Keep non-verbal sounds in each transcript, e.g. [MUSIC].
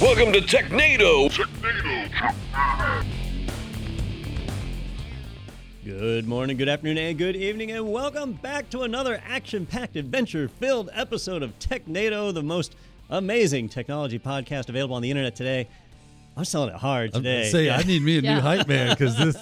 Welcome to Technado. Good morning, good afternoon, and good evening, and welcome back to another action packed, adventure filled episode of Technado, the most amazing technology podcast available on the internet today. I'm selling it hard today. Say, I need me a Yeah. new hype man because this,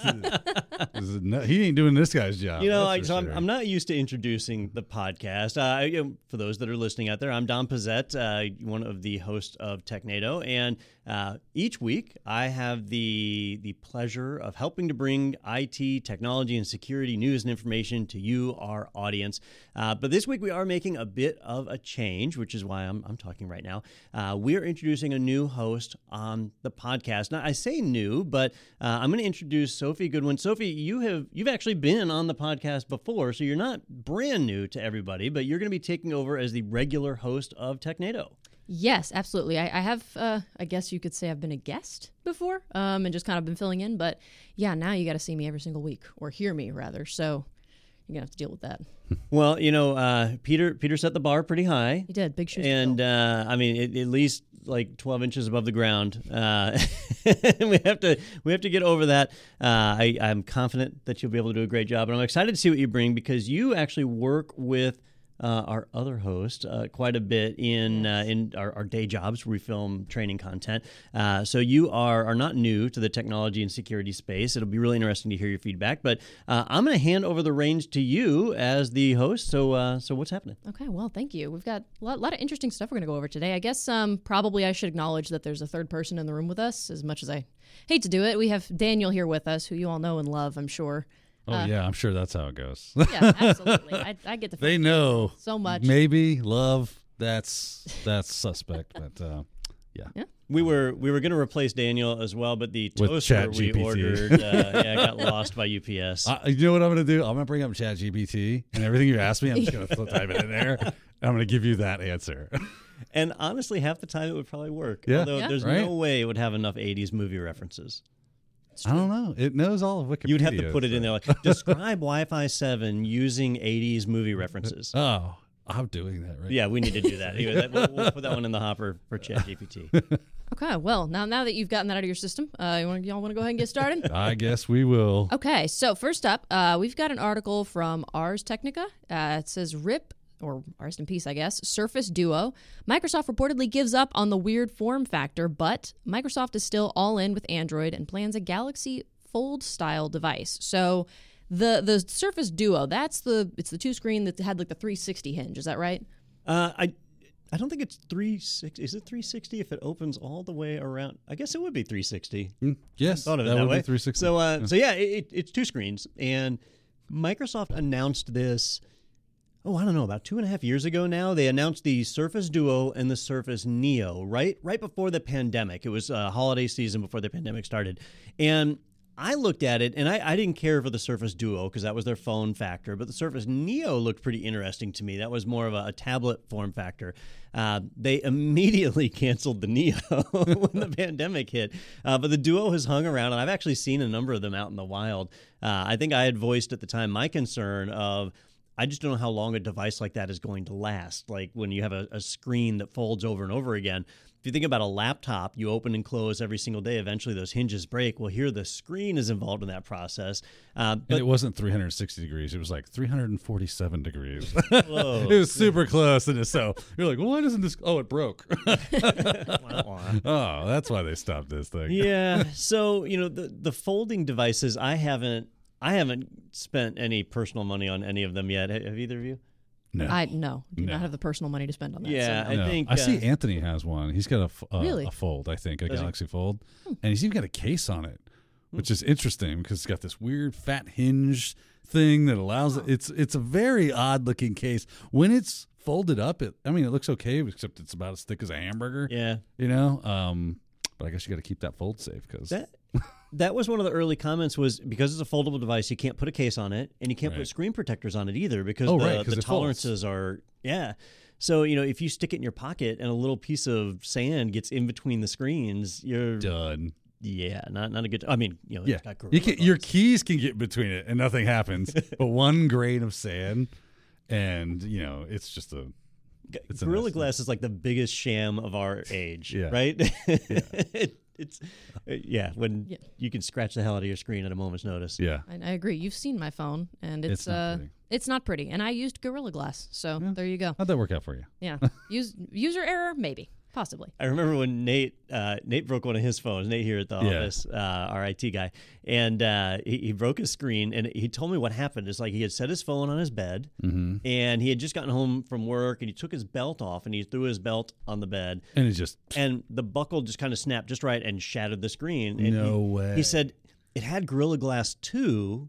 this is [LAUGHS] no, he ain't doing this guy's job. You know, I, for so I'm. I'm not used to introducing the podcast. Uh, you know, for those that are listening out there, I'm Don Pezet, uh, one of the hosts of Technado, and uh, each week I have the the pleasure of helping to bring IT, technology, and security news and information to you, our audience. Uh, but this week we are making a bit of a change, which is why I'm, I'm talking right now. Uh, we are introducing a new host on the podcast. Now I say new, but uh, I'm going to introduce Sophie Goodwin. Sophie, you have you've actually been on the podcast before, so you're not brand new to everybody, but you're going to be taking over as the regular host of Technado. Yes, absolutely. I, I have, uh, I guess you could say I've been a guest before um, and just kind of been filling in. But yeah, now you got to see me every single week or hear me rather. So you're going to have to deal with that. [LAUGHS] Well, you know, uh, Peter Peter set the bar pretty high. He did. Big shoes. and uh, I mean, it, at least like 12 inches above the ground. Uh, [LAUGHS] we have to we have to get over that. Uh, I, I'm confident that you'll be able to do a great job, and I'm excited to see what you bring because you actually work with. Uh, our other host uh, quite a bit in uh, in our, our day jobs where we film training content. Uh, so you are are not new to the technology and security space. It'll be really interesting to hear your feedback. But uh, I'm going to hand over the reins to you as the host. So uh, so what's happening? Okay, well, thank you. We've got a lot, lot of interesting stuff we're going to go over today. I guess um, probably I should acknowledge that there's a third person in the room with us, as much as I hate to do it. We have Daniel here with us, who you all know and love, I'm sure. Oh yeah, I'm sure that's how it goes. [LAUGHS] Yeah, absolutely. I, I get to they know so much. Maybe love. That's that's suspect, but uh, yeah. We were we were going to replace Daniel as well, but the With toaster we ChatGPT. ordered uh, yeah, got lost by UPS. Uh, [LAUGHS] you know what I'm gonna do? I'm gonna bring up ChatGPT and everything you asked me. I'm just gonna [LAUGHS] type it in there. And I'm gonna give you that answer. and honestly, half the time it would probably work. Yeah. Although Yeah. there's Right. no way it would have enough 80s movie references. I don't know. It knows all of Wikipedia. You'd have to put it in there like [LAUGHS] describe Wi-Fi 7 using 80s movie references. [LAUGHS] Oh, I'm doing that right. Yeah, we need to do that. Anyway, that we'll, we'll put that one in the hopper for ChatGPT. [LAUGHS] Okay, well, now now that you've gotten that out of your system, uh, you wanna, y'all want to go ahead and get started? I guess we will. Okay, so first up, uh, we've got an article from Ars Technica. Uh, it says RIP, or Rest in Peace, I guess, Surface Duo. Microsoft reportedly gives up on the weird form factor, but Microsoft is still all in with Android and plans a Galaxy Fold style device. So the the Surface Duo, that's the it's the two screen that had like the 360 hinge. Is that right? Uh, I I don't think it's 360. Is it 360 if it opens all the way around? I guess it would be 360. Mm, Yes, thought of it that that, would way. be 360. So, uh, so yeah, it, it's two screens, and Microsoft announced this. Oh, I don't know, about two and a half years ago now. They announced the Surface Duo and the Surface Neo, right, right before the pandemic. It was uh, holiday season before the pandemic started, and I looked at it and I, I didn't care for the Surface Duo because that was their phone factor, but the Surface Neo looked pretty interesting to me. That was more of a, a tablet form factor. Uh, they [LAUGHS] immediately canceled the Neo [LAUGHS] when the pandemic hit, uh, but the Duo has hung around, and I've actually seen a number of them out in the wild. Uh, I think I had voiced at the time my concern of. I just don't know how long a device like that is going to last. Like when you have a, a screen that folds over and over again. If you think about a laptop, you open and close every single day. Eventually, those hinges break. Well, here the screen is involved in that process. Uh, and but it wasn't 360 degrees. It was like 347 degrees. [LAUGHS] Whoa. [LAUGHS] it was super close, and so you're like, well, why doesn't this? Oh, it broke. [LAUGHS] Wah, wah. oh, that's why they stopped this thing. yeah. So you know the the folding devices. I haven't I haven't spent any personal money on any of them yet. Have either of you? No. I no, do No. not have the personal money to spend on that. so Yeah, no. I No. think I see uh, Anthony has one. He's got a, f- uh, Really? a fold, I think, a Does he? Galaxy Fold, Hmm. and he's even got a case on it, which is interesting because it's got this weird fat hinge thing that allows it. It's it's a very odd looking case when it's folded up. It I mean, it looks okay, except it's about as thick as a hamburger. yeah. You know, um, but I guess you got to keep that fold safe because That that was one of the early comments was because it's a foldable device, you can't put a case on it, and you can't put screen protectors on it either because Oh, the, right, the tolerances are yeah. So you know if you stick it in your pocket and a little piece of sand gets in between the screens, you're done. yeah not not a good. I mean you know Yeah, it's got you can, your keys can get between it and nothing happens, [LAUGHS] but one grain of sand, and you know it's just a It's Gorilla Glass is like the biggest sham of our age, Yeah. right? [LAUGHS] It- it's uh, yeah, when Yeah. you can scratch the hell out of your screen at a moment's notice. Yeah. I, I agree. You've seen my phone, and it's, It's not uh, pretty. it's not pretty. And I used Gorilla Glass, so there you go. How'd that work out for you? Yeah, [LAUGHS] Use, user error, maybe, possibly. I remember when Nate uh, Nate broke one of his phones. Nate here at the Yeah. office, uh, our IT guy, and uh, he, he broke his screen. And he told me what happened. It's like he had set his phone on his bed, Mm-hmm. and he had just gotten home from work, and he took his belt off, and he threw his belt on the bed, And it just and the buckle just kind of snapped just right and shattered the screen. And No he, way. He said it had Gorilla Glass 2,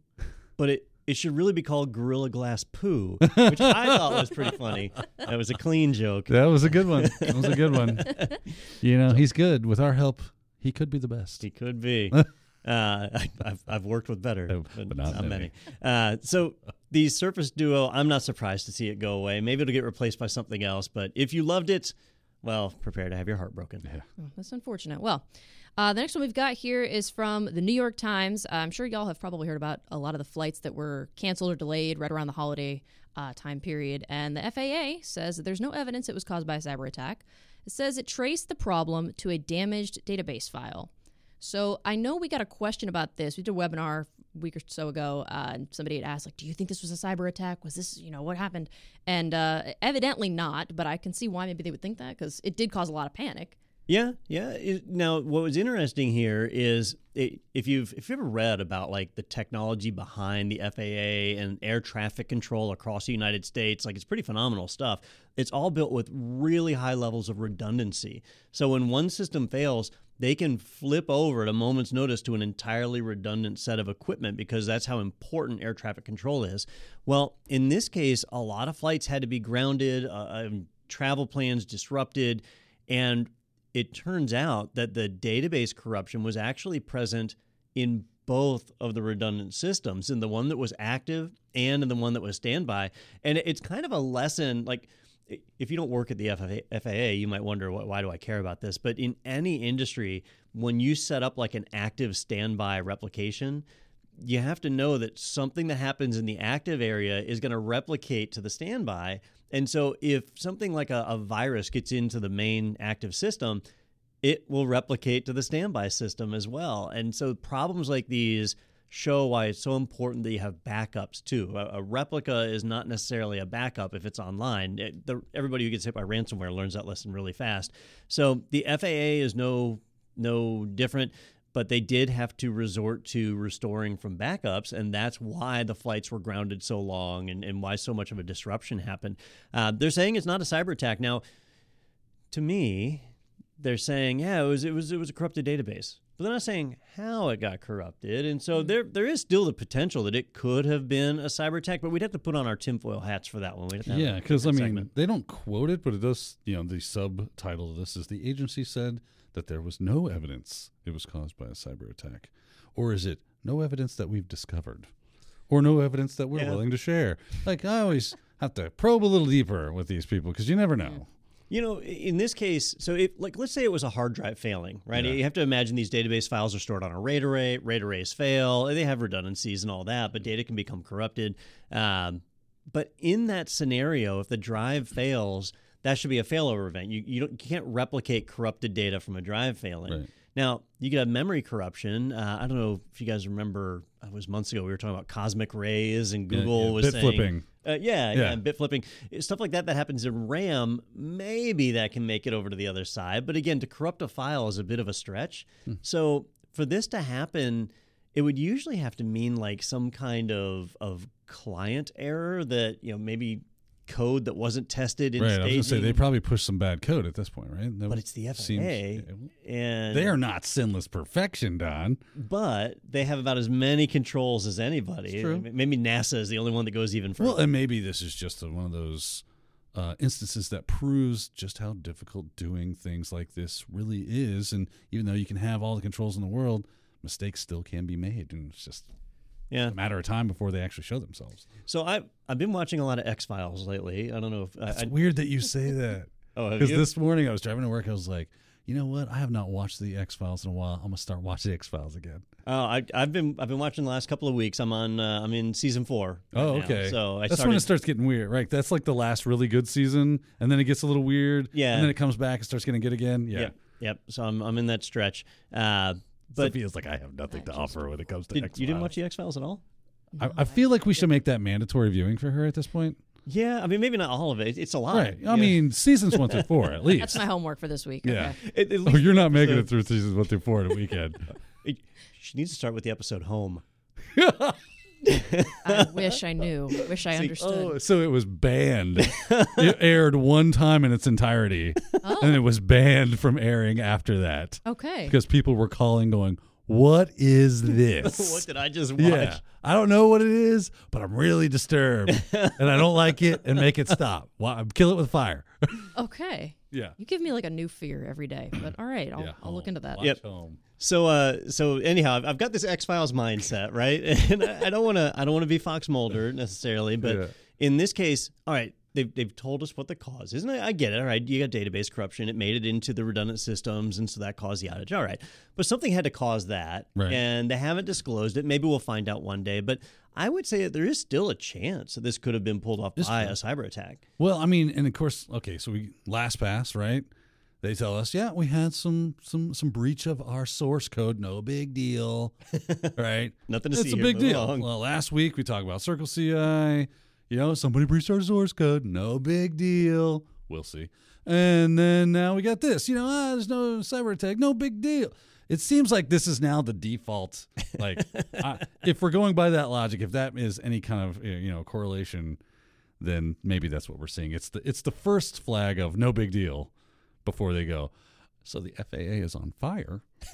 but it. It should really be called Gorilla Glass Poo, which I [LAUGHS] thought was pretty funny. That was a clean joke. that was a good one. That was a good one. [LAUGHS] You know, he's good. With our help, he could be the best. He could be. [LAUGHS] uh, I, I've, I've worked with better, Oh, but, but not not many. many. Uh, so the Surface Duo, I'm not surprised to see it go away. Maybe it'll get replaced by something else. But if you loved it, well, prepare to have your heart broken. Yeah. Oh, that's unfortunate. Well, uh, the next one we've got here is from the New York Times. I'm sure y'all have probably heard about a lot of the flights that were canceled or delayed right around the holiday uh, time period. And the FAA says that there's no evidence it was caused by a cyber attack. It says it traced the problem to a damaged database file. So I know we got a question about this. We did a webinar a week or so ago, uh, and somebody had asked, like, "Do you think this was a cyber attack? Was this, you know, what happened?" And uh, evidently not, but I can see why maybe they would think that because it did cause a lot of panic. Yeah, yeah. Now, what was interesting here is if you've if you've ever read about like the technology behind the FAA and air traffic control across the United States, like it's pretty phenomenal stuff. It's all built with really high levels of redundancy. So when one system fails, they can flip over at a moment's notice to an entirely redundant set of equipment because that's how important air traffic control is. Well, in this case, a lot of flights had to be grounded, uh, um, travel plans disrupted, and it turns out that the database corruption was actually present in both of the redundant systems in the one that was active and in the one that was standby and it's kind of a lesson like if you don't work at the FAA, you might wonder why do I care about this but in any industry when you set up like an active standby replication you have to know that something that happens in the active area is going to replicate to the standby. And so if something like a, a virus gets into the main active system, it will replicate to the standby system as well. And so problems like these show why it's so important that you have backups too. A, a replica is not necessarily a backup if it's online. It- the, everybody who gets hit by ransomware learns that lesson really fast. So the FAA is no no different but they did have to resort to restoring from backups, and that's why the flights were grounded so long and, and why so much of a disruption happened. Uh, they're saying it's not a cyber attack. Now, to me, they're saying, yeah, it was it was it was a corrupted database. But they're not saying how it got corrupted. And so there there is still the potential that it could have been a cyber attack, but we'd have to put on our tinfoil hats for that one. We'd have to Yeah, because I mean, segment. they don't quote it, but it does. You know, the subtitle of this is the agency said that there was no evidence it was caused by a cyber attack, or is it no evidence that we've discovered, or no evidence that we're Yeah. willing to share? Like I always have to probe a little deeper with these people because you never know. You know, in this case, so if like let's say it was a hard drive failing, right? Yeah. You have to imagine these database files are stored on a RAID array. RAID arrays fail; they have redundancies and all that, but data can become corrupted. Um, but in that scenario, if the drive fails, that should be a failover event. You you, don't, you can't replicate corrupted data from a drive failing. Right. Now, you could have memory corruption. Uh, I don't know if you guys remember, uh, it was months ago, we were talking about cosmic rays, and Google yeah, was bit saying. flipping. Uh, yeah, yeah, Yeah. bit flipping. Stuff like that that happens in RAM, maybe that can make it over to the other side. But again, to corrupt a file is a bit of a stretch. Hmm. So for this to happen, it would usually have to mean like some kind of, of client error that, you know, maybe code that wasn't tested in Right. I was gonna say they probably pushed some bad code at this point, right? That but it's the FAA. seems- and they are not sinless perfection, Don. but they have about as many controls as anybody. Maybe NASA is the only one that goes even further. Well, and maybe this is just one of those uh, instances that proves just how difficult doing things like this really is. And even though you can have all the controls in the world, mistakes still can be made, and it's just yeah. a matter of time before they actually show themselves. So I I've been watching a lot of X Files lately. I don't know if It's weird that you say [LAUGHS] that oh because this morning I was driving to work. I was like, you know what? I have not watched the X Files in a while. I'm gonna start watching the X Files again. Oh, I, I've been I've been watching the last couple of weeks. I'm on uh, I'm in season four. right Oh, now. okay. So I that's started. when it starts getting weird, right? That's like the last really good season, and then it gets a little weird. Yeah. and then it comes back and starts getting good again. Yeah, Yep. Yep. So I'm I'm in that stretch. Uh, but but feels like I have nothing to offer when it comes to did, X you didn't watch the X Files at all? I, I feel like we should make that mandatory viewing for her at this point. Yeah. I mean, maybe not all of it. It's a lot. Right. I Yeah. mean, seasons one through four [LAUGHS] at least. That's my homework for this week. yeah. Okay. At- at Oh, least you're not making it episode- through seasons one through four in a weekend. [LAUGHS] She needs to start with the episode home. [LAUGHS] [LAUGHS] I [LAUGHS] wish I knew. Wish I See, understood. oh, so it was banned. [LAUGHS] it aired one time in its entirety, Oh. and it was banned from airing after that okay. because people were calling, going, "What is this?" what did I just watch? Yeah, I don't know what it is, but I'm really disturbed, and I don't like it, and make it stop. Why? Kill it with fire. Okay. yeah. You give me like a new fear every day. But all right, I'll, yeah, I'll look into that. Watch Yep. home. So, uh, so anyhow, I've- I've got this X Files mindset, right? [LAUGHS] And I I don't want to, I don't want to be Fox Mulder necessarily, but Yeah. in this case, all right, they've they've told us what the cause is, and I, I get it. All right, you got database corruption; it made it into the redundant systems, and so that caused the outage. All right, but something had to cause that, Right. and they haven't disclosed it. Maybe we'll find out one day, but I would say that there is still a chance that this could have been pulled off It's by a cyber attack. Well, I mean, and of course, okay, so we LastPass, right? They tell us, yeah, we had some some some breach of our source code, no big deal, [LAUGHS] right? Nothing to it's see a here. big Move deal. along. Well, last week we talked about Circle CI. You know, somebody breached our source code, no big deal. We'll see. And then now we got this. You know, ah, there's no cyber attack, no big deal. It seems like this is now the default. Like, I, [LAUGHS] if we're going by that logic, if that is any kind of you know correlation, then maybe that's what we're seeing. It's the it's the first flag of no big deal before they go. So the FAA is on fire, [LAUGHS]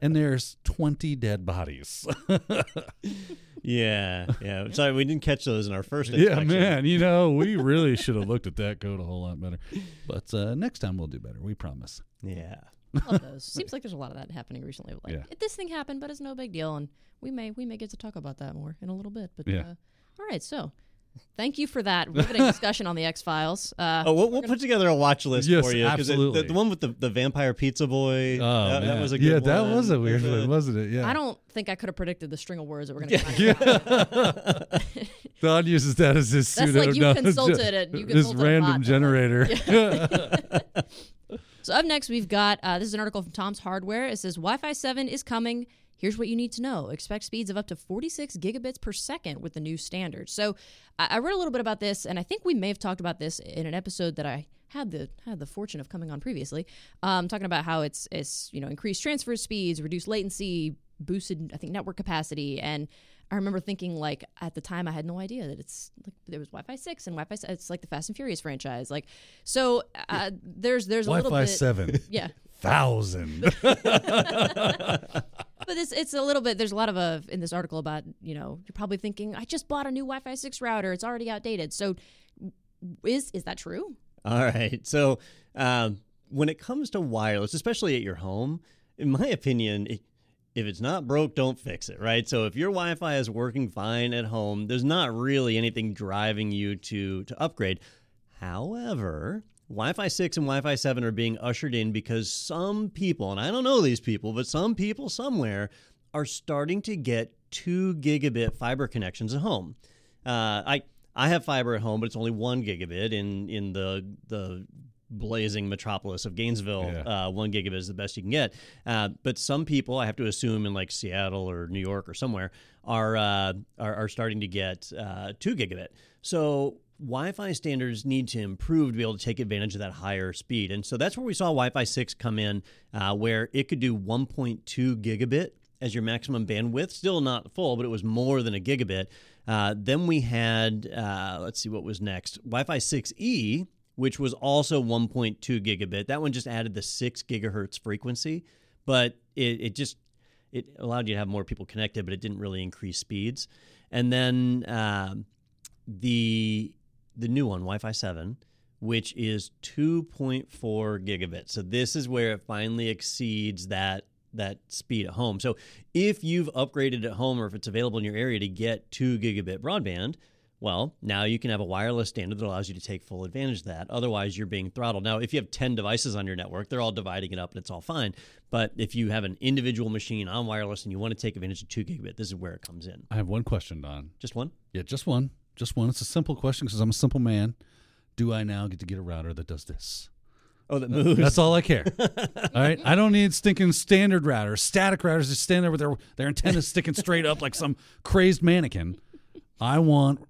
and there's 20 dead bodies. Yeah, yeah. Sorry, we didn't catch those in our first. yeah, man. You know, we [LAUGHS] really should have looked at that code a whole lot better. But uh, next time we'll do better. We promise. Yeah. Love [LAUGHS] those. Seems like there's a lot of that happening recently. Like Yeah. this thing happened, but it's no big deal, and we may we may get to talk about that more in a little bit. But Yeah. uh, all right, so thank you for that riveting [LAUGHS] discussion on the X Files. Uh, Oh, we'll, we'll put together a watch list Yes, for you. 'cause it- the, the one with the, the vampire pizza boy. Oh, that, that was a good yeah, one. that was a weird one, wasn't it? Yeah. I don't think I could have predicted the string of words that we're going to find. Don uses that as his pseudo. That's like you no, consulted it. You [LAUGHS] this consulted a random bot to, generator. [LAUGHS] So up next, we've got uh, this is an article from Tom's Hardware. It says Wi-Fi 7 is coming. Here's what you need to know: expect speeds of up to 46 gigabits per second with the new standard. So I, I read a little bit about this, and I think we may have talked about this in an episode that I had the had the fortune of coming on previously, um, talking about how it's it's you know increased transfer speeds, reduced latency, boosted I think network capacity, and I remember thinking like at the time I had no idea that it's like there was Wi-Fi six and Wi-Fi. It's like the Fast and Furious franchise. Like so, uh, there's there's a little Wi-Fi bit seven yeah. [LAUGHS] thousand. [LAUGHS] [LAUGHS] But it's it's a little bit. There's a lot of uh, in this article about you know you're probably thinking I just bought a new Wi-Fi six router. It's already outdated. So is is that true? All right. So um, when it comes to wireless, especially at your home, in my opinion, i if it's not broke, don't fix it, right? So if your Wi-Fi is working fine at home, there's not really anything driving you to to upgrade. However, Wi-Fi 6 and Wi-Fi 7 are being ushered in because some people, and I don't know these people, but some people somewhere are starting to get 2 gigabit fiber connections at home. Uh, I I have fiber at home, but it's only 1 gigabit in in the the blazing metropolis of Gainesville. Yeah. Uh, 1 gigabit is the best you can get. Uh, but some people, I have to assume in like Seattle or New York or somewhere, are uh, are, are starting to get uh, 2 gigabit. So Wi-Fi standards need to improve to be able to take advantage of that higher speed, and so that's where we saw Wi-Fi six come in, uh, where it could do 1.2 gigabit as your maximum bandwidth. Still not full, but it was more than a gigabit. Uh, then we had, uh, let's see what was next, Wi-Fi 6E, which was also 1.2 gigabit. That one just added the six gigahertz frequency, but it, it just it allowed you to have more people connected, but it didn't really increase speeds. And then um, the the new one, Wi-Fi 7, which is 2.4 gigabit. So this is where it finally exceeds that that speed at home. So if you've upgraded at home or if it's available in your area to get 2 gigabit broadband, Well, now you can have a wireless standard that allows you to take full advantage of that. Otherwise, you're being throttled. Now, if you have 10 devices on your network, they're all dividing it up and it's all fine. But if you have an individual machine on wireless and you want to take advantage of 2 gigabit, this is where it comes in. I have one question, Don. Just one? Yeah, just one. Just one. It's a simple question because I'm a simple man. Do I now get to get a router that does this? Oh, that moves. That's all I care. [LAUGHS] all right. I don't need stinking standard routers, static routers that stand there with their, their antennas sticking straight up like some crazed mannequin. I want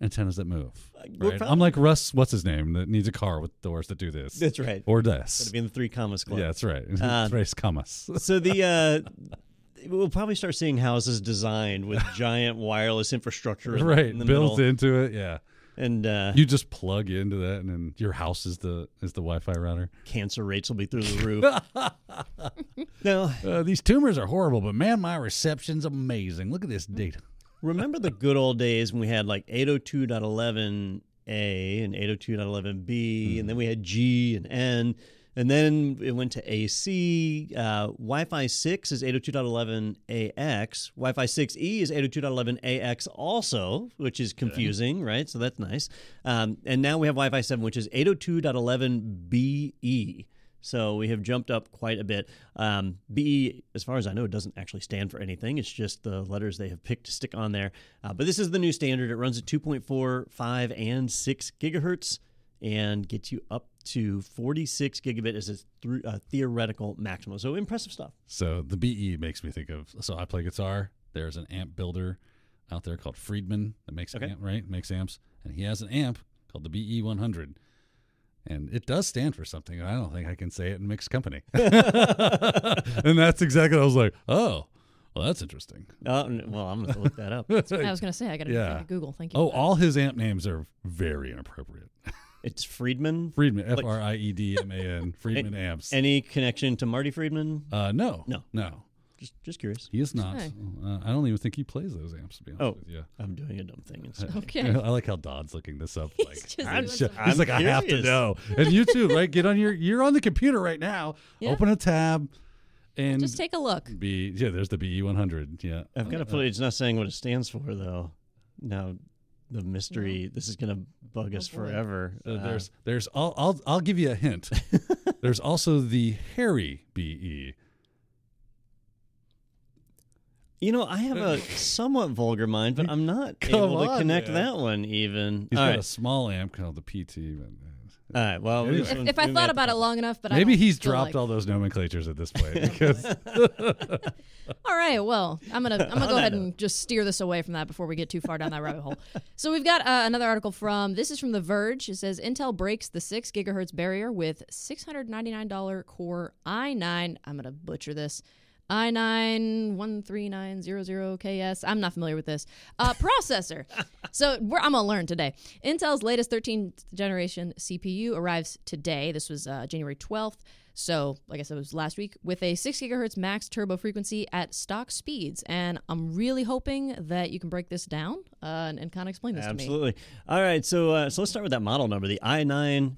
antennas that move. Right? prob- I'm like Russ, what's his name, that needs a car with doors that do this. That's right. Or this. be in the three commas club. Yeah, that's right. Uh, [LAUGHS] Camas. So the uh, [LAUGHS] we'll probably start seeing houses designed with [LAUGHS] giant wireless infrastructure, in, right. in the Built middle. into it. Yeah. and uh, You just plug into that and then your house is the is the Wi Fi router. cancer rates will be through the roof. [LAUGHS] now, Uh, these tumors are horrible, but man, my reception's amazing. Look at this data. remember the good old days when we had like 802.11a and 802.11b, and then we had G and N. And then it went to AC. Uh, Wi Fi 6 is 802.11ax. Wi Fi 6E is 802.11ax also, which is confusing, right? So that's nice. Um, and now we have Wi Fi 7, which is 802.11be. So we have jumped up quite a bit. Um, BE, as far as I know, doesn't actually stand for anything. It's just the letters they have picked to stick on there. Uh, but this is the new standard. It runs at 2.4, 5, and 6 gigahertz and gets you up to 46 gigabit as a th- uh, theoretical maximum. So impressive stuff. So the BE makes me think of. So I play guitar. There's an amp builder out there called Friedman that makes Okay. amp, right? Makes amps, and he has an amp called the BE 100, and it does stand for something. I don't think I can say it in mixed company. [LAUGHS] [LAUGHS] and that's exactly. What I was like, oh, well, that's interesting. Uh, well, I'm going to look that up. [LAUGHS] I was going to say, I got to Yeah. Google. Thank you. Oh, all his amp names are very inappropriate. It's Friedman. Friedman, F R I E D M A N. Like- R I D M A N, Friedman amps. Any connection to Marty Friedman? Uh, no, No. no, Just, just curious. he is not. Okay. Uh, I don't even think he plays those amps. To be honest Oh. with you. I'm doing a dumb thing. [LAUGHS] Instead. Okay. [LAUGHS] I like how Dodd's looking this up. [LAUGHS] Like, just I'm doing he's I'm like, I have to know. And you too, right? Get on your, you're on the computer right now. Yeah. Open a tab, and Just take a look. be yeah. There's the BE 100. Yeah, I've got to put. It's not saying what it stands for though. Now, the mystery. This is going to bug us Oh, boy. forever. So Uh, there's there's I'll, I'll I'll give you a hint. [LAUGHS] there's also the Harry BE. you know, I have a somewhat vulgar mind, but [LAUGHS] I'm not Come able to connect man. that one even. He's All got right. a small amp called the PT. But, All right. Well, Maybe- If, if I thought about it long enough, but I maybe don't he's dropped like- all those nomenclatures at this point [LAUGHS] because All right, well, I'm gonna I'm gonna [LAUGHS] go ahead and just steer this away from that before we get too far down that rabbit hole. [LAUGHS] So we've got uh, another article from this is from The Verge. It says Intel breaks the six gigahertz barrier with $699 Core i9. I'm gonna butcher this. I9 13900KS. I'm not familiar with this uh, [LAUGHS] processor. so I'm gonna learn today. Intel's latest 13th generation CPU arrives today. This was uh, January 12th. So, like I said, it was last week with a 6 gigahertz max turbo frequency at stock speeds. And I'm really hoping that you can break this down uh, and, and kind of explain this to me. Absolutely. All right. So, uh, so let's start with that model number, the i9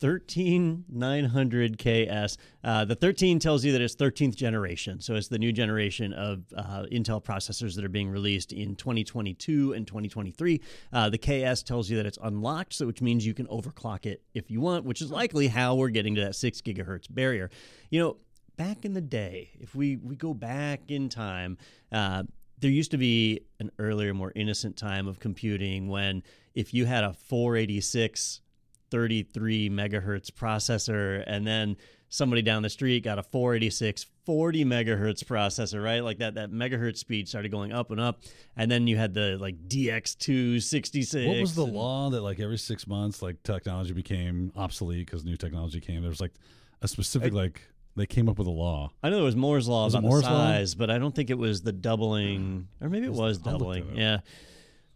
13900KS. Uh, the 13 tells you that it's 13th generation. So it's the new generation of uh, Intel processors that are being released in 2022 and 2023. Uh, the KS tells you that it's unlocked, so which means you can overclock it if you want, which is likely how we're getting to that 6 gigahertz barrier. You know, back in the day, if we, we go back in time, uh, there used to be an earlier, more innocent time of computing when if you had a 486 33 megahertz processor and then somebody down the street got a 486 40 megahertz processor right like that that megahertz speed started going up and up and then you had the like dx2 66 what was the law that like every six months like technology became obsolete because new technology came? There was like a specific like they came up with a law. I know there was Moore's law Was about Moore's the law? size, but I don't think it was the doubling, or maybe it was I'll doubling. Yeah,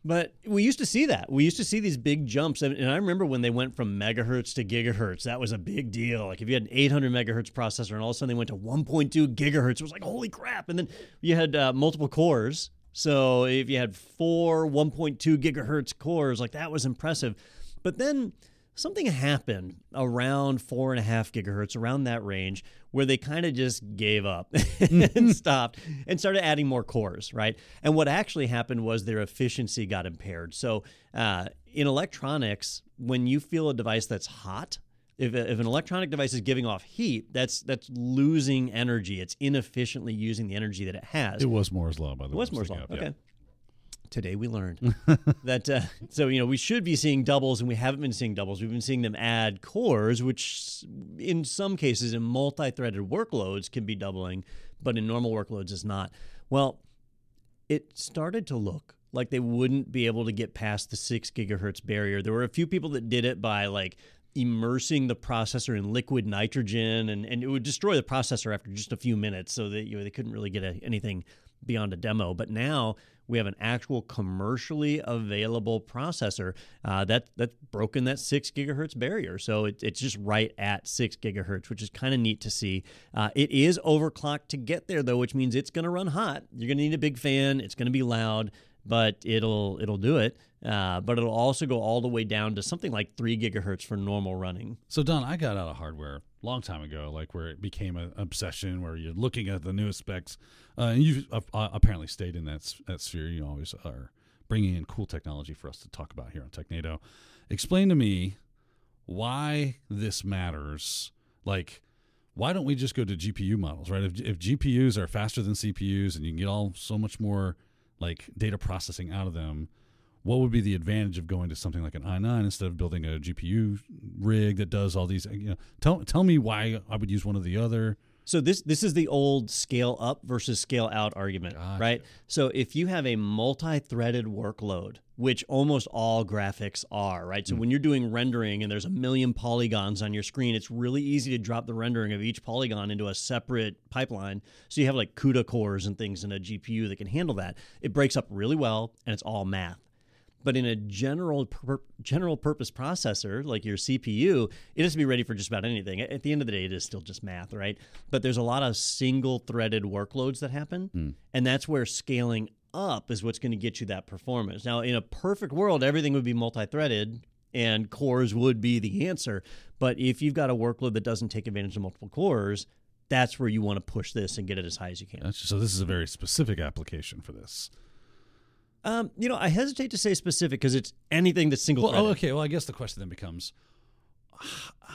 but we used to see that. We used to see these big jumps, and, I remember when they went from megahertz to gigahertz. That was a big deal. Like if you had an 800 megahertz processor, and all of a sudden they went to 1.2 gigahertz, it was like holy crap! And then you had uh, multiple cores. So if you had four 1.2 gigahertz cores, like that was impressive. But then something happened around four and a half gigahertz, around that range, where they kind of just gave up [LAUGHS] and [LAUGHS] stopped and started adding more cores, right? And what actually happened was their efficiency got impaired. So uh, in electronics, when you feel a device that's hot, if, if an electronic device is giving off heat, that's that's losing energy. It's inefficiently using the energy that it has. It was Moore's law, by the way. It was Moore's law. of, Okay. yeah. Today we learned [LAUGHS] that uh, so you know we should be seeing doubles and we haven't been seeing doubles. We've been seeing them add cores, which in some cases in multi-threaded workloads can be doubling, but in normal workloads is not. Well, it started to look like they wouldn't be able to get past the six gigahertz barrier. There were a few people that did it by like immersing the processor in liquid nitrogen and, and it would destroy the processor after just a few minutes so that you know they couldn't really get a, anything beyond a demo but now we have an actual commercially available processor uh, that that's broken that six gigahertz barrier. So it, it's just right at six gigahertz which is kind of neat to see. Uh, it is overclocked to get there though which means it's going to run hot. You're going to need a big fan. It's going to be loud but it'll it'll do it. Uh, but it'll also go all the way down to something like three gigahertz for normal running. So Don, I got out of hardware a long time ago, like where it became an obsession, where you're looking at the newest specs, uh, and you uh, uh, apparently stayed in that that sphere. You always are bringing in cool technology for us to talk about here on TechNado. Explain to me why this matters. Like, why don't we just go to GPU models, right? If, if GPUs are faster than CPUs, and you can get all so much more like data processing out of them, what would be the advantage of going to something like an i9 instead of building a GPU rig that does all these? You know, tell tell me why I would use one or the other. So this this is the old scale up versus scale out argument, Gotcha. right? So if you have a multi-threaded workload, which almost all graphics are, right? So mm. when you're doing rendering and there's a million polygons on your screen, it's really easy to drop the rendering of each polygon into a separate pipeline. So you have like CUDA cores and things in a GPU that can handle that. It breaks up really well and it's all math. But in a general pur- general purpose processor like your CPU, it has to be ready for just about anything. At the end of the day, it is still just math, right? But there's a lot of single threaded workloads that happen, hmm. and that's where scaling up is what's going to get you that performance. Now, in a perfect world, everything would be multi-threaded and cores would be the answer. But if you've got a workload that doesn't take advantage of multiple cores, that's where you want to push this and get it as high as you can. That's- So this is a very specific application for this. Um, you know, I hesitate to say specific because it's anything that's single Well, oh, okay. Well, I guess the question then becomes,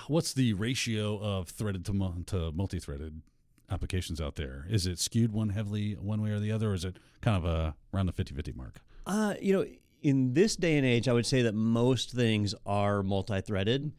what's the ratio of threaded to to multi-threaded applications out there? Is it skewed one heavily one way or the other, or is it kind of a around the 50-50 mark? Uh, you know, in this day and age, I would say that most things are multi-threaded,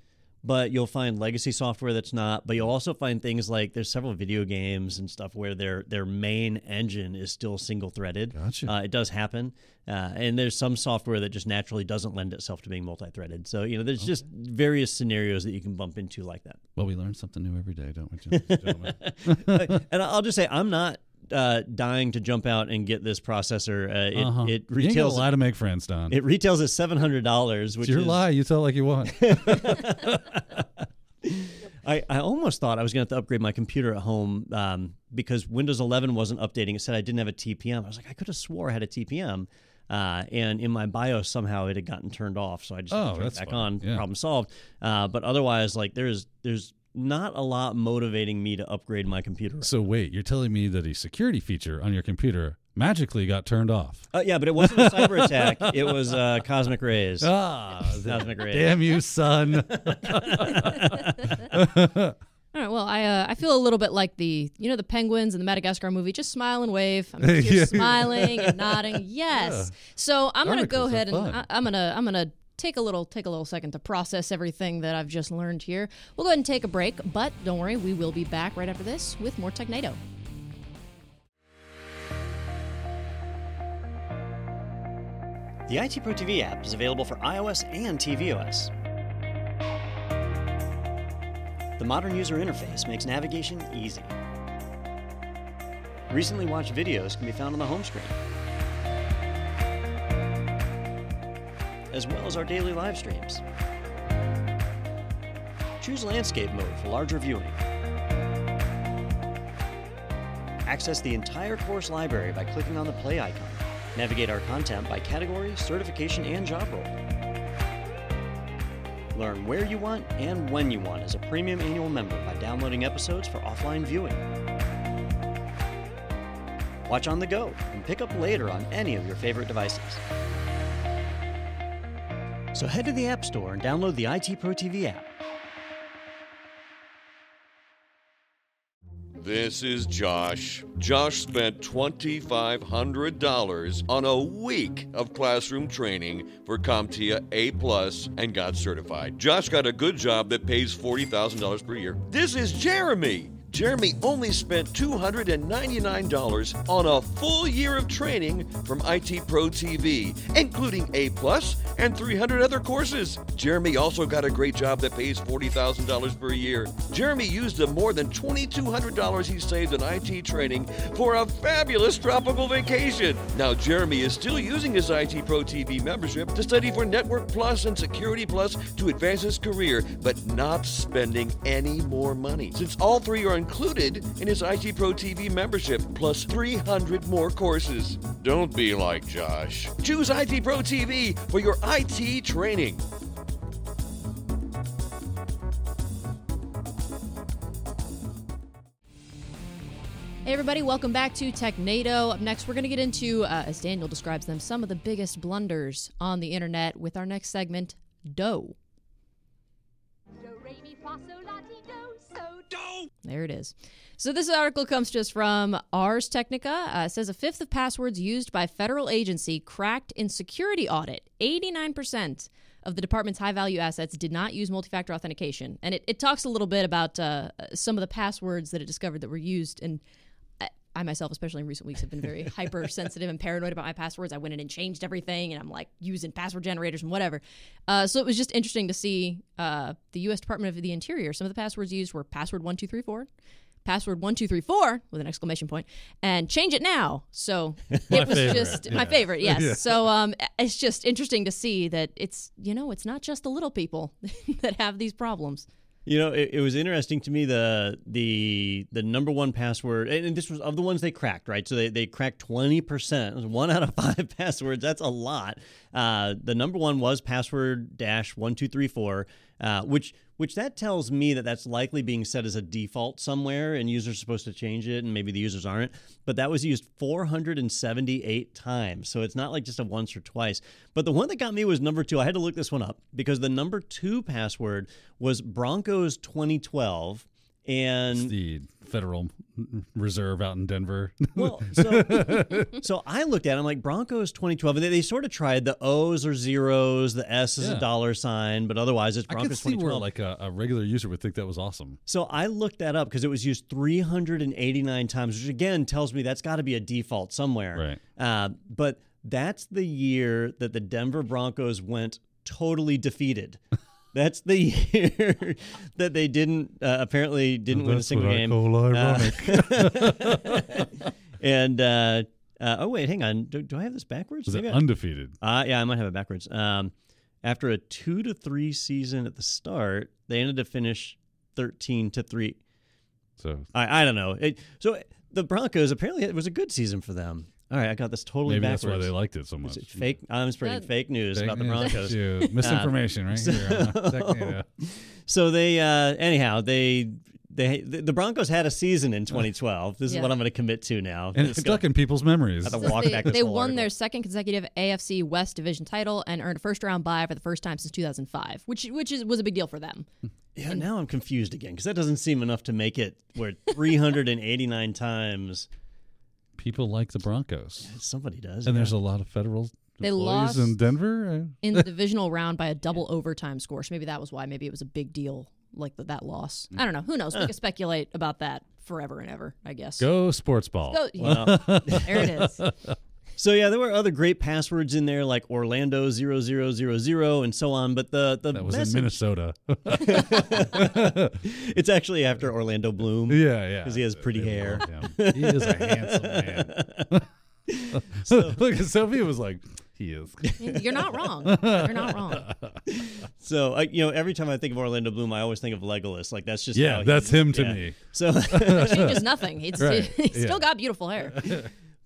but you'll find legacy software that's not. But you'll also find things like there's several video games and stuff where their their main engine is still single-threaded. Gotcha. Uh, it does happen, uh, and there's some software that just naturally doesn't lend itself to being multi-threaded. So you know, there's just various scenarios that you can bump into like that. Well, we learn something new every day, don't we, [LAUGHS] [LAUGHS] and I'll just say, I'm not uh, dying to jump out and get this processor. Uh, it, uh-huh. it ain't a retails. lie to make friends, Don. It retails at seven hundred dollars, which it's your is lie. You tell like you want. [LAUGHS] [LAUGHS] I, I almost thought I was going to have to upgrade my computer at home um, because Windows 11 wasn't updating. It said I didn't have a TPM. I was like, I could have swore I had a TPM. Uh, and in my BIOS, somehow it had gotten turned off. So I just Oh, turned it back fine. on. Yeah. Problem solved. Uh, but otherwise, like there's there's not a lot motivating me to upgrade my computer. so wait, you're telling me that a security feature on your computer magically got turned off? Uh, yeah, but it wasn't a cyber [LAUGHS] attack. It was uh, cosmic rays. Ah, [LAUGHS] Cosmic rays. damn you, son. [LAUGHS] All right. Well, I uh, I feel a little bit like the you know the penguins in the Madagascar movie. Just smile and wave. I'm just here Yeah. smiling and nodding. Yes. So I'm gonna go ahead and. I, I'm gonna I'm gonna take a little take a little second to process everything that I've just learned here. We'll go ahead and take a break, but don't worry, we will be back right after this with more Technado. The IT Pro TV app is available for iOS and tvOS. The modern user interface makes navigation easy. Recently watched videos can be found on the home screen, as well as our daily live streams. Choose landscape mode for larger viewing. Access the entire course library by clicking on the play icon. Navigate our content by category, certification, and job role. Learn where you want and when you want as a premium annual member by downloading episodes for offline viewing. Watch on the go and pick up later on any of your favorite devices. So head to the App Store and download the IT Pro TV app. This is Josh. Josh spent $2,500 on a week of classroom training for CompTIA A Plus and got certified. Josh got a good job that pays $40,000 per year. This is Jeremy. Jeremy only spent $299 on a full year of training from IT Pro TV, including A Plus and 300 other courses. Jeremy also got a great job that pays $40,000 per year. Jeremy used the more than $2,200 he saved on IT training for a fabulous tropical vacation. Now, Jeremy is still using his IT Pro TV membership to study for Network Plus and Security Plus to advance his career, but not spending any more money. Since all three are included in his IT Pro TV membership, plus 300 more courses. Don't be like Josh. Choose IT Pro TV for your IT training. Hey, everybody, welcome back to TechNado. Up next, we're going to get into, uh, as Daniel describes them, some of the biggest blunders on the internet with our next segment, Doe. There it is. So this article comes us from Ars Technica. Uh, says a fifth of passwords used by federal agency cracked in security audit. 89% of the department's high value assets did not use multi-factor authentication. And it, it talks a little bit about uh, some of the passwords that it discovered that were used. And I, myself, especially in recent weeks, have been very [LAUGHS] hypersensitive and paranoid about my passwords. I went in and changed everything, and I'm like using password generators and whatever. Uh, so it was just interesting to see uh, the U.S. Department of the Interior. Some of the passwords used were password one two three four, password one two three four with an exclamation point, and change it now. So [LAUGHS] it was favorite, just my favorite. Yes. Yeah. So um, it's just interesting to see that it's you know it's not just the little people [LAUGHS] that have these problems. You know, it, it was interesting to me the the the number one password, and, this was of the ones they cracked, right? So they, they cracked twenty percent, one out of five [LAUGHS] passwords. That's a lot. Uh, the number one was password dash one two three four, uh, which which that tells me that that's likely being set as a default somewhere, and users are supposed to change it, and maybe the users aren't. But that was used four hundred and seventy eight times, so it's not like just a once or twice. But the one that got me was number two. I had to look this one up because the number two password was Broncos twenty twelve. And the Federal Reserve out in Denver. [LAUGHS] well, so, so I looked at it, I'm like Broncos 2012, and they, they sort of tried the O's or zeros, the S is Yeah. a dollar sign, but otherwise it's I could Broncos see where 2012. like a, a regular user would think that was awesome. so I looked that up because it was used 389 times, which again tells me that's got to be a default somewhere. Right. Uh, but that's the year that the Denver Broncos went totally defeated. That's the year [LAUGHS] that they didn't uh, apparently didn't win a single game. call ironic. [LAUGHS] and uh, uh, oh wait, hang on. Do, do I have this backwards? Was it I- undefeated? Uh, yeah, I might have it backwards. Um, after a two to three season at the start, they ended to finish thirteen to three. So I, I don't know. It, so the Broncos apparently it was a good season for them. All right, I got this totally maybe that's why they liked it so much. It's fake. I'm spreading That- fake news Fake about the. Broncos. [LAUGHS] Yeah, Misinformation right here. on [LAUGHS] So they uh, anyhow they. They, the the Broncos had a season in [LAUGHS] 2012. This is what I'm going to commit to now. And it's gonna stuck in people's memories. have to Says walk they back this they won article. their second consecutive AFC West Division title and earned a first round bye for the first time since 2005, which which is, was a big deal for them. Yeah, now I'm confused again because that doesn't seem enough to make it where 389 times People like the Broncos. somebody does. And yeah. there's a lot of federal They employees lost- in Denver. Uh, in the divisional round by a double overtime score. So maybe that was why. Maybe it was a big deal, like the, that loss. Mm. I don't know. Who knows? We eh. could speculate about that forever and ever. I guess. Go sports ball. Go- Well, [LAUGHS] there it is. [LAUGHS] so yeah, there were other great passwords in there like Orlando 0000 and so on. But the the That was message, in Minnesota. [LAUGHS] it's actually after Orlando Bloom. yeah, yeah. Cuz he has pretty They hair. love. He is a handsome man. [LAUGHS] Look, Sophia was like, he is. [LAUGHS] You're not wrong. You're not wrong. So I, you know, every time I think of Orlando Bloom, I always think of Legolas. Like that's just how Yeah, he- that's him to yeah. me. So. It changes nothing. He's, Right, he's yeah. still got beautiful hair.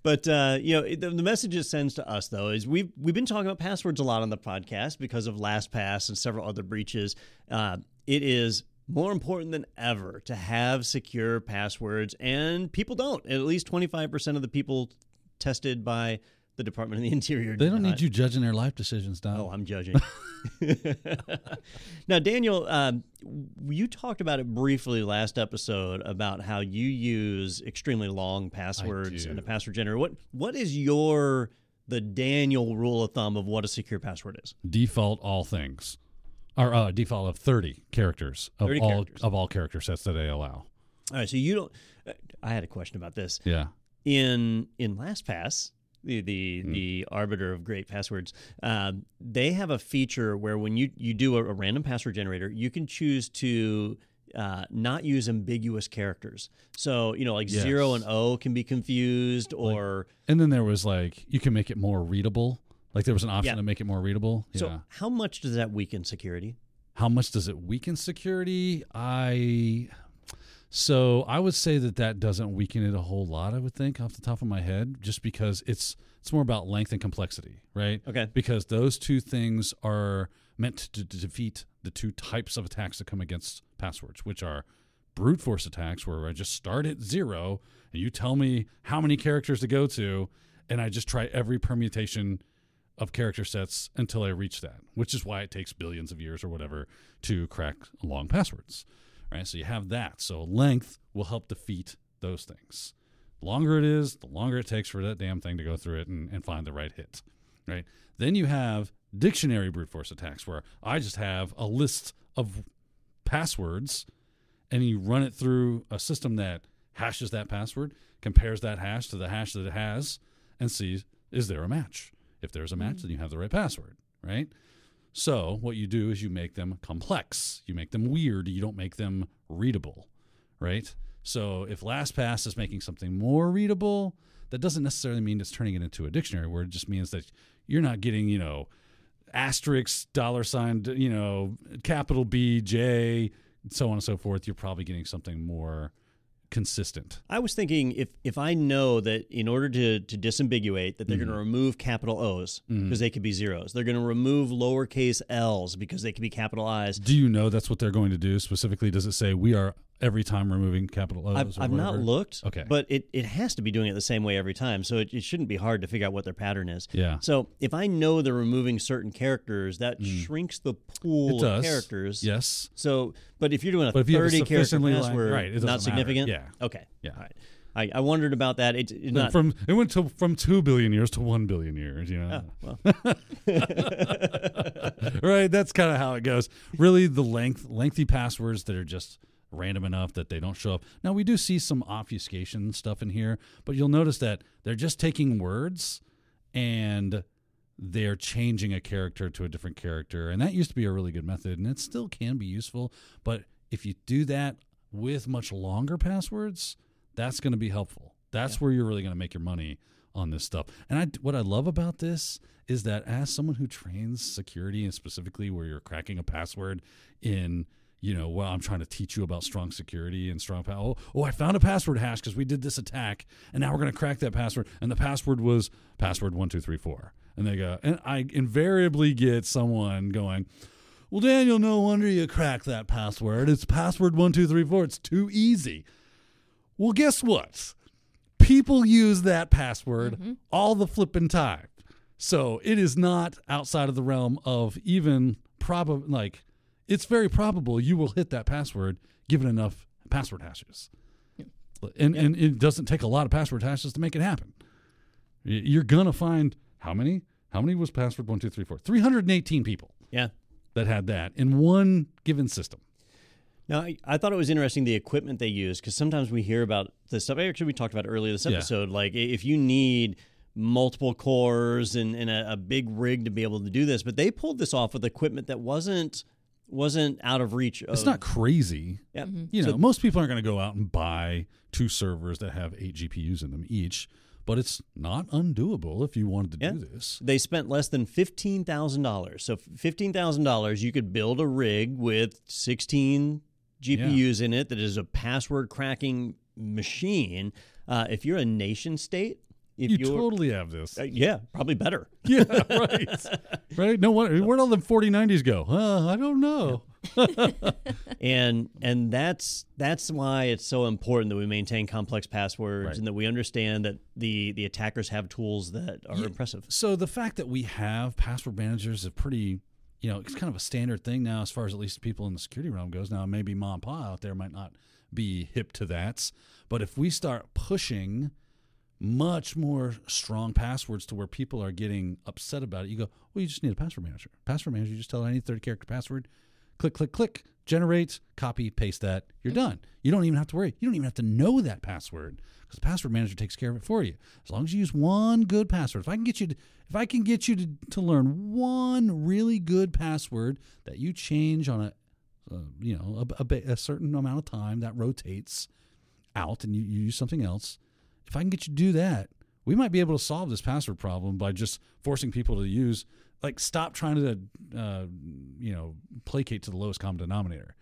But uh, you know, the, the message it sends to us though is we've we've been talking about passwords a lot on the podcast because of LastPass and several other breaches. Uh, it is more important than ever to have secure passwords, and people don't. At least twenty five percent of the people tested by the Department of the Interior. They do don't not. need you judging their life decisions, Don. Oh, I'm judging. [LAUGHS] [LAUGHS] now, Daniel, um, you talked about it briefly last episode about how you use extremely long passwords and a password generator. What what is your the Daniel rule of thumb of what a secure password is? default all things, or uh, default of thirty characters of 30 all characters. of all character sets that they allow. All right, so you don't. uh, I had a question about this Yeah. in in LastPass. The the, Hmm. the arbiter of great passwords, um, they have a feature where when you you do a, a random password generator, you can choose to uh, not use ambiguous characters. So you know, like Yes. zero and O can be confused, or And then there was like you can make it more readable. Like there was an option Yeah. to make it more readable. so. yeah. How much does that weaken security? How much does it weaken security? I so I would say that that doesn't weaken it a whole lot. I would think off the top of my head, just because it's it's more about length and complexity, right? Okay. Because those two things are meant to, to defeat the two types of attacks that come against passwords, which are brute force attacks, where I just start at zero and you tell me how many characters to go to, and I just try every permutation of character sets until I reach that, which is why it takes billions of years or whatever to crack long passwords. Right? So you have that. So length will help defeat those things. The longer it is, the longer it takes for that damn thing to go through it and, and find the right hit. Right? Then you have dictionary brute force attacks where I just have a list of passwords and you run it through a system that hashes that password, compares that hash to the hash that it has, and sees is there a match? If there's a match, mm-hmm. then you have the right password, right? So what you do is you make them complex. You make them weird. You don't make them readable, right? So if LastPass is making something more readable, that doesn't necessarily mean it's turning it into a dictionary word. It just means that you're not getting, you know, asterisk, dollar sign, you know, capital B, J, so on and so forth. You're probably getting something more consistent. I was thinking if if I know that in order to to disambiguate that they're going to mm-hmm. remove capital O's mm-hmm. because they could be zeros, they're going to remove lowercase L's because they could be capital I's. Do you know that's what they're going to do specifically? Does it say we are every time removing capital O's? I've, I've not looked, Okay. but it, it has to be doing it the same way every time, so it, it shouldn't be hard to figure out what their pattern is. Yeah. So if I know they're removing certain characters, that mm. shrinks the pool It does. of characters. Yes. So, but if you're doing a But if you have a 30 character password, right, it not matter. significant. Yeah. Okay. Yeah. All right. I, I wondered about that. It, it not from it went to from two billion years to one billion years. You know, Oh, well, [LAUGHS] right? That's kind of how it goes. Really, the length lengthy passwords that are just random enough that they don't show up. Now we do see some obfuscation stuff in here, but you'll notice that they're just taking words and they're changing a character to a different character, and that used to be a really good method, and it still can be useful. But if you do that with much longer passwords, that's going to be helpful. That's where you're really going to make your money on this stuff. And I, what I love about this is that as someone who trains security and specifically where you're cracking a password in, you know, well, I'm trying to teach you about strong security and strong. Pa- oh, oh, I found a password hash because we did this attack, and now we're going to crack that password. And the password was password one two three four. And they go, and I invariably get someone going. Well, Daniel, no wonder you cracked that password. It's password one two three four. It's too easy. Well, guess what? People use that password mm-hmm. all the flipping time. So it is not outside of the realm of even probable, like, it's very probable you will hit that password given enough password hashes. And, and it doesn't take a lot of password hashes to make it happen. You're going to find how many? How many was password one, two, three, four? 318 people yeah. that had that in one given system. Now, I, I thought it was interesting the equipment they use because sometimes we hear about the stuff. Actually, we talked about earlier this Yeah. episode. Like, if you need multiple cores and, and a, a big rig to be able to do this, but they pulled this off with equipment that wasn't wasn't out of reach. Of, It's not crazy. Yeah. You know, So- most people aren't going to go out and buy two servers that have eight GPUs in them each, but it's not undoable if you wanted to Yeah. do this. They spent less than fifteen thousand dollars. So fifteen thousand dollars, you could build a rig with sixteen GPUs in it that is a password cracking machine. Uh, if you're a nation state, if you totally have this. uh, yeah, probably better. [LAUGHS] yeah, right. [LAUGHS] right? No wonder where'd all the 4090s go? Uh, I don't know. [LAUGHS] and and that's that's why it's so important that we maintain complex passwords Right. and that we understand that the the attackers have tools that are Yeah. impressive. So the fact that we have password managers is a pretty, you know, it's kind of a standard thing now as far as at least people in the security realm goes. Now maybe mom and pa out there might not be hip to that, but if we start pushing much more strong passwords to where people are getting upset about it, you go, well, you just need a password manager. Password manager, you just tell it I need 30 character password. Click, click, click, generate, copy, paste that. You're done. You don't even have to worry. You don't even have to know that password because the password manager takes care of it for you. As long as you use one good password. If I can get you to, if I can get you to, to learn one really good password that you change on a, uh, you know, a, a, a certain amount of time that rotates out and you, you use something else, if I can get you to do that, we might be able to solve this password problem by just forcing people to use, like, stop trying to, uh, you know, placate to the lowest common denominator.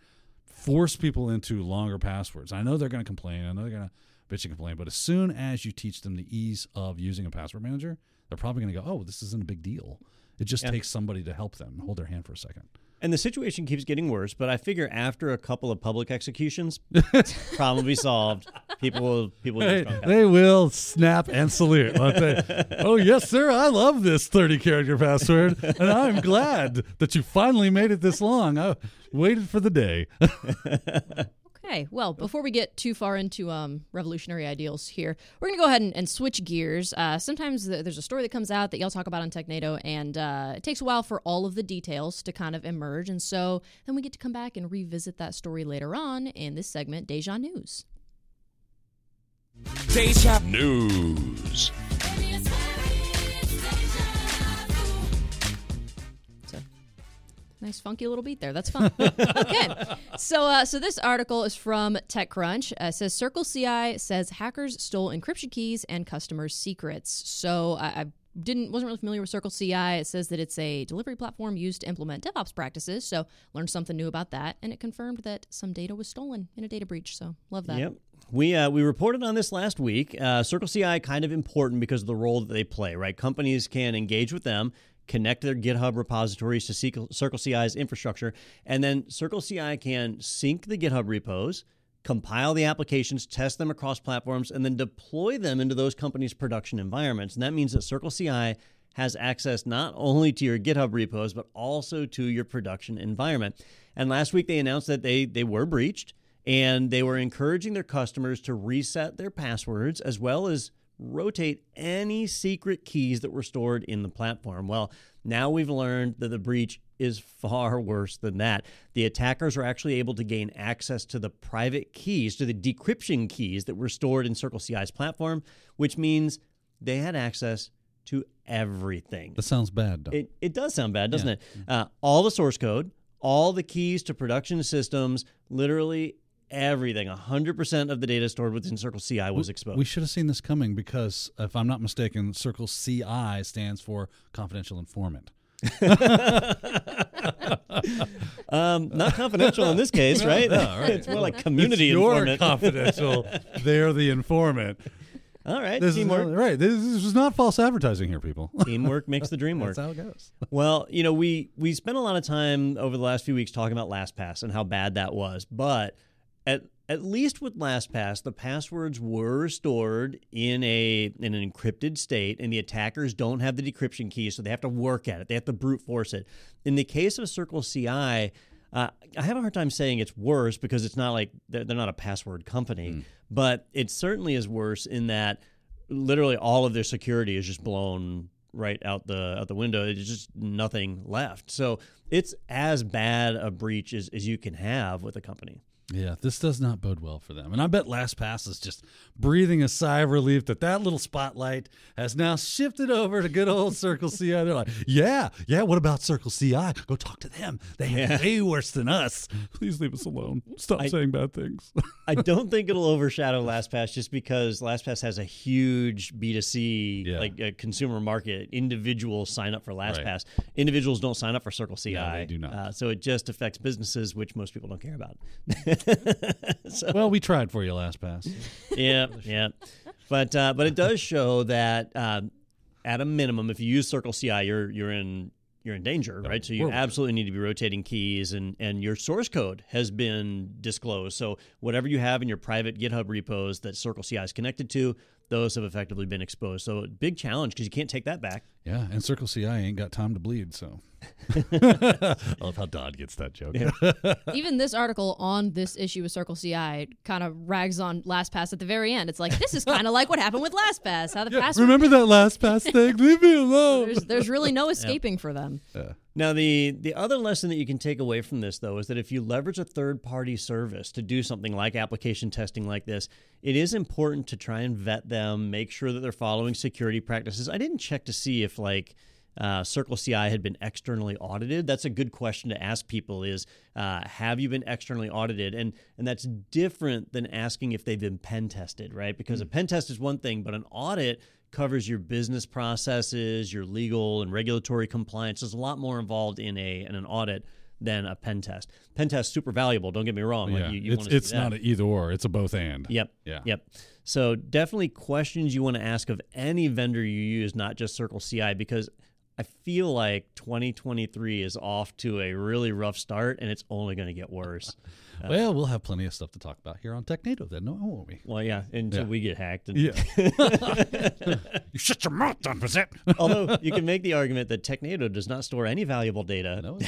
Force people into longer passwords. I know they're going to complain. I know they're going to bitch and complain. But as soon as you teach them the ease of using a password manager, they're probably going to go, oh, this isn't a big deal. It just Yeah. takes somebody to help them hold their hand for a second. And the situation keeps getting worse, but I figure after a couple of public executions, [LAUGHS] problem will be solved. People will people will Hey, they will snap and salute, [LAUGHS] oh, yes, sir. I love this 30 character password, and I'm [LAUGHS] glad that you finally made it this long. I waited for the day. Okay, well, before we get too far into um, revolutionary ideals here, we're going to go ahead and, and switch gears. Uh, sometimes th- there's a story that comes out that y'all talk about on TechNado, and uh, it takes a while for all of the details to kind of emerge. And so then we get to come back and revisit that story later on in this segment, Deja News. Deja News. Nice funky little beat there. That's fun. [LAUGHS] okay, so uh, so this article is from TechCrunch. Uh, it says Circle CI says hackers stole encryption keys and customers' secrets. So I, I didn't wasn't really familiar with Circle CI. It says that it's a delivery platform used to implement DevOps practices. So learned something new about that, and it confirmed that some data was stolen in a data breach. So love that. Yep. We uh, we reported on this last week. Uh, Circle CI kind of important because of the role that they play. Right, companies can engage with them, connect their GitHub repositories to Circle Circle CI's infrastructure, and then Circle CI can sync the GitHub repos, compile the applications, test them across platforms, and then deploy them into those companies' production environments. And that means that Circle CI has access not only to your GitHub repos but also to your production environment. And last week they announced that they they were breached and they were encouraging their customers to reset their passwords as well as rotate any secret keys that were stored in the platform. Well, now we've learned that the breach is far worse than that. The attackers are actually able to gain access to the private keys, to the decryption keys that were stored in Circle CI's platform, which means they had access to everything. That sounds bad, though. It, it does sound bad, doesn't it? Uh, all the source code, all the keys to production systems, literally everything. 100% of the data stored within Circle CI was exposed. We should have seen this coming because, if I'm not mistaken, Circle CI stands for confidential informant. [LAUGHS] um, not confidential in this case, [LAUGHS] right? Yeah, [LAUGHS] right. it's more like community it's your informant. confidential. They're the informant. all right, This is teamwork. not, right. This is not false advertising here, people. teamwork makes the dream work. That's how it goes. Well, you know, we we spent a lot of time over the last few weeks talking about LastPass and how bad that was, but at at least with LastPass, the passwords were stored in a in an encrypted state, and the attackers don't have the decryption key, so they have to work at it. They have to brute force it. In the case of Circle CI, uh, I have a hard time saying it's worse because it's not like they're, they're not a password company, but it certainly is worse in that literally all of their security is just blown right out the out the window. There's just nothing left. So it's as bad a breach as, as you can have with a company. Yeah, this does not bode well for them. And I bet LastPass is just breathing a sigh of relief that that little spotlight has now shifted over to good old Circle CI. They're like, yeah, yeah, what about Circle CI? Go talk to them. They have way worse than us. Please leave us alone. Stop I- saying bad things. I [LAUGHS] don't think it'll overshadow LastPass just because LastPass has a huge B2C Yeah. like uh, consumer market. Individuals sign up for LastPass. Right. Individuals don't sign up for Circle CI. Yeah, they do not. Uh, so it just affects businesses, which most people don't care about. [LAUGHS] [LAUGHS] so, well, we tried for you, LastPass. [LAUGHS] yeah, yeah. But uh, but it does show that uh, at a minimum, if you use Circle CI, you're you're in you're in danger, right? So you absolutely need to be rotating keys, and and your source code has been disclosed. So whatever you have in your private GitHub repos that Circle CI is connected to, those have effectively been exposed. So big challenge because you can't take that back. Yeah, and Circle CI ain't got time to bleed, so. [LAUGHS] I love how Don gets that joke. [LAUGHS] Even this article on this issue of Circle CI kind of rags on LastPass at the very end. It's like this is kind of like what happened with LastPass. How the password Remember that last pass thing? Leave me [LAUGHS] alone. there's there's really no escaping for them. Now, the the other lesson that you can take away from this, though, is that if you leverage a third party service to do something like application testing like this, it is important to try and vet them, make sure that they're following security practices. I didn't check to see if like uh, Circle CI had been externally audited. That's a good question to ask people: is uh, have you been externally audited? And and that's different than asking if they've been pen tested, right? Because a pen test is one thing, but an audit covers your business processes, your legal and regulatory compliance. There's a lot more involved in a in an audit than a pen test. Pen test super valuable. Don't get me wrong. Like yeah, you, you it's it's not an either or. It's a both and. Yep. Yeah. Yep. So definitely questions you want to ask of any vendor you use, not just Circle CI, because I feel like 2023 is off to a really rough start, and it's only going to get worse. [LAUGHS] Well, we'll have plenty of stuff to talk about here on TechNado then, no, won't we? Well, yeah, until Yeah. we get hacked. And, Yeah. [LAUGHS] [LAUGHS] you shut your mouth, Don Pezet. Although you can make the argument that TechNado does not store any valuable data. No,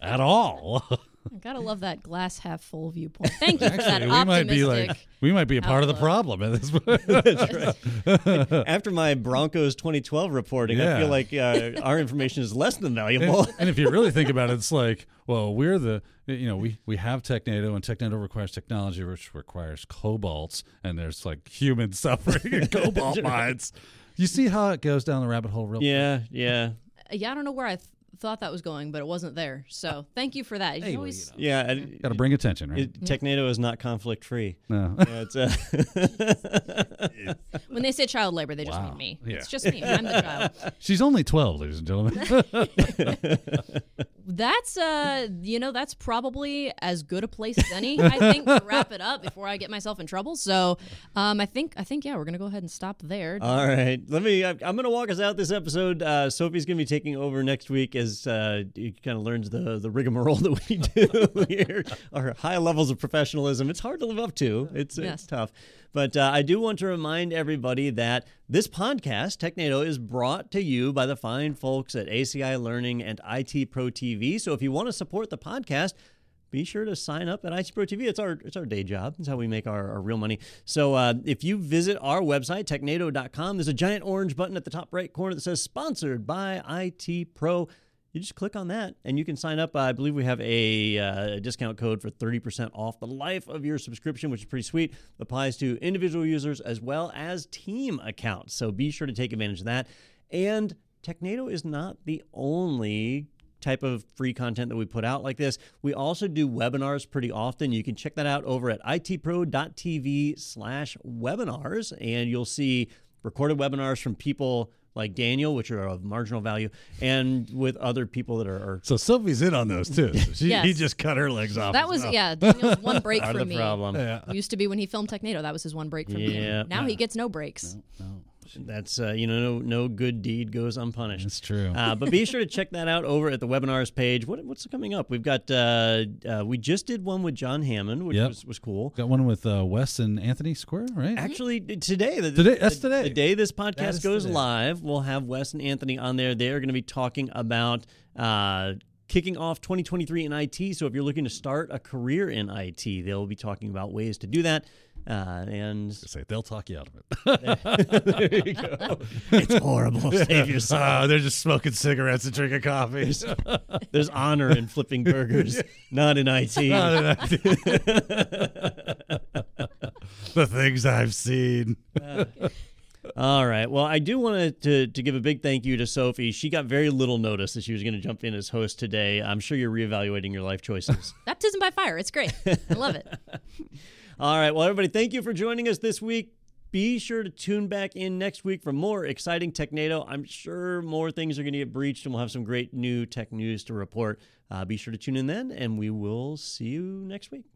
at all. I gotta love that glass half full viewpoint. Thank you for that Actually, we might be like we might be a part of the problem at this point. [LAUGHS] [LAUGHS] After my Broncos 2012 reporting, I feel like uh, our information is less than valuable. and, and if you really think about it, it's like, well, we're the, you know, we, we have TechNado, and TechNado requires technology, which requires cobalts, and there's like human [LAUGHS] suffering in cobalt mines. You see how it goes down the rabbit hole real yeah, yeah. yeah, I don't know where I th- thought that was going, but it wasn't there. So thank you for that. You Hey, well, you know. Yeah, Got to bring attention, right? it, TechNado is not conflict free. no. Yeah, it's, uh, [LAUGHS] when they say child labor, they just Wow. mean me. Yeah. It's just me. I'm the child. [LAUGHS] She's only 12, ladies and gentlemen. [LAUGHS] That's uh, you know, that's probably as good a place as any. I think to wrap it up before I get myself in trouble. So, um, I think I think yeah, we're gonna go ahead and stop there. all right. Let me. I'm going to walk us out this episode. Uh, Sophie's going to be taking over next week as uh, he kind of learns the the rigmarole that we do [LAUGHS] here. Our high levels of professionalism. It's hard to live up to. It's Yes. it's tough. But uh, I do want to remind everybody that this podcast, TechNado, is brought to you by the fine folks at ACI Learning and IT Pro TV. So if you want to support the podcast, be sure to sign up at IT Pro TV. It's our it's our day job. It's how we make our, our real money. So uh, if you visit our website, technado.com, there's a giant orange button at the top right corner that says sponsored by IT Pro. You just click on that and you can sign up. I believe we have a uh, discount code for 30% off the life of your subscription, which is pretty sweet. Applies to individual users as well as team accounts. So be sure to take advantage of that. And Technado is not the only type of free content that we put out like this. We also do webinars pretty often. You can check that out over at itpro.tv slash webinars, and you'll see recorded webinars from people like Daniel, which are of marginal value, and with other people that are, are so Sophie's in on those too. So she, Yes. He just cut her legs off. that was well. yeah, Daniel's one [LAUGHS] break part for of me. problem. Yeah. Used to be when he filmed Technado. That was his one break from Yeah. me. Now he gets no breaks. No, That's uh, you know no, no good deed goes unpunished. That's true. Uh, but be sure to check that out over at the webinars page. What, what's coming up? We've got uh, uh, we just did one with John Hammond, which Yep. was, was cool. Got one with uh, Wes and Anthony Square, right? Actually, today, the, Today- that's the- today. The day this podcast goes today. live, we'll have Wes and Anthony on there. They are going to be talking about uh, kicking off 2023 in IT. So if you're looking to start a career in IT, they'll be talking about ways to do that. Uh, and Say they'll talk you out of it. [LAUGHS] [LAUGHS] there you go. It's horrible. [LAUGHS] Save yourself. Ah, they're just smoking cigarettes and drinking coffee. There's honor in flipping burgers, not in IT. the things I've seen. All right. Well, I do want to, to give a big thank you to Sophie. She got very little notice that she was going to jump in as host today. I'm sure you're reevaluating your life choices. Baptism by fire. It's great. I love it. All right. Well, everybody, thank you for joining us this week. Be sure to tune back in next week for more exciting TechNado. I'm sure more things are going to get breached, and we'll have some great new tech news to report. Uh, be sure to tune in then, and we will see you next week.